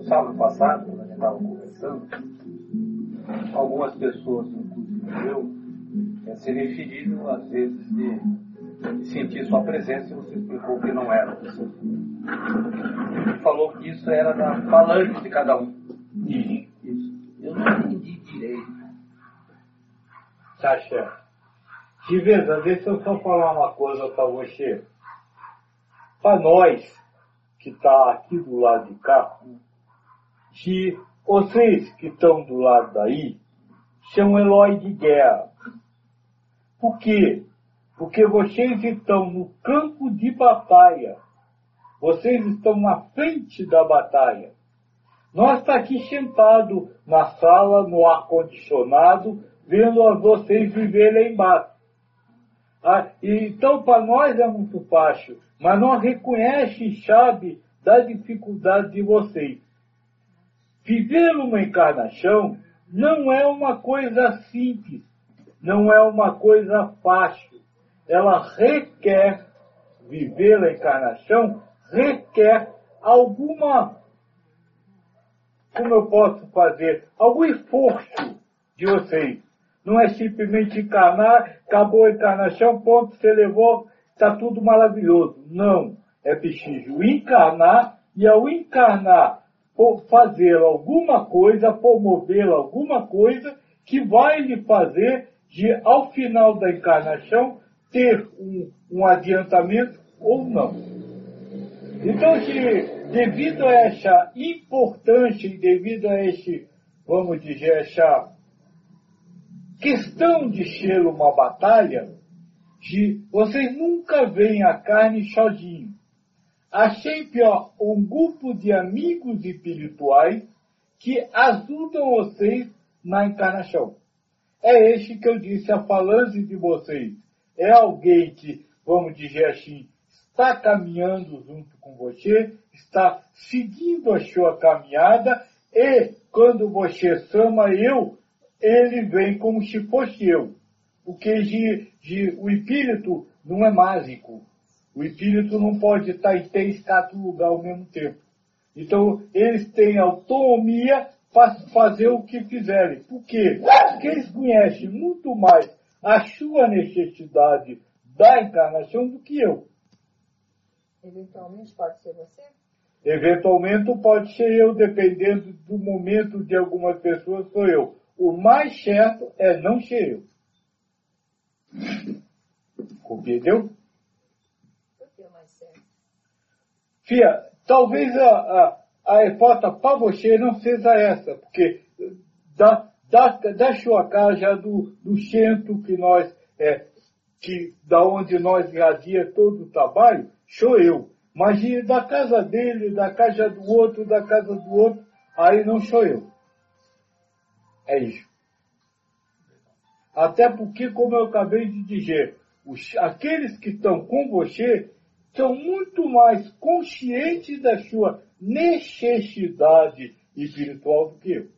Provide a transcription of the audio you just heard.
no sábado passado, quando a gente estava conversando, algumas pessoas, inclusive eu, é, se referiram às vezes de, de, sentir sua presença e você explicou que não era. Você falou que isso era da falante de cada um. Isso. Eu não entendi direito. Sacha, de vez deixa eu só falar uma coisa para você. Para nós, que está aqui do lado de cá, que vocês que estão do lado daí são heróis de guerra. Por quê? Porque vocês estão no campo de batalha. Vocês estão na frente da batalha. Nós está aqui sentado na sala, no ar-condicionado, vendo vocês viverem embaixo. Ah, então, para nós é muito fácil, mas nós reconhece e sabe da dificuldade de vocês. Viver uma encarnação não é uma coisa simples, não é uma coisa fácil. Ela requer, viver a encarnação, requer alguma, como eu posso fazer, algum esforço de vocês. Não é simplesmente encarnar, acabou a encarnação, ponto, você levou, está tudo maravilhoso. Não. É preciso encarnar e ao encarnar, fazer alguma coisa, promover alguma coisa que vai lhe fazer de, ao final da encarnação, ter um, um adiantamento ou não. Então, devido a essa importância e devido a esse, vamos dizer, essa questão de ser uma batalha, de vocês nunca veem a carne sozinho. Sempre ó, um grupo de amigos espirituais que ajudam vocês na encarnação. É este que eu disse, a falante de vocês. É alguém que, vamos dizer assim, está caminhando junto com você, está seguindo a sua caminhada e quando você chama eu, ele vem como se fosse eu. Porque de, de, o espírito não é mágico. O espírito não pode estar em três, quatro lugares ao mesmo tempo. Então, eles têm autonomia para fazer o que fizerem. Por quê? Porque eles conhecem muito mais a sua necessidade da encarnação do que eu. Eventualmente pode ser você? Eventualmente pode ser eu, dependendo do momento de algumas pessoas, sou eu. O mais certo é não ser eu. Compreendeu? Por que o mais certo? Fia, talvez a, a, a resposta para você não seja essa, porque da, da, da sua casa, do, do centro que nós, é, que, da onde nós radia todo o trabalho, sou eu. Mas da casa dele, da casa do outro, da casa do outro, aí não sou eu. É isso. Até porque, como eu acabei de dizer, os, aqueles que estão com você são muito mais conscientes da sua necessidade espiritual do que eu.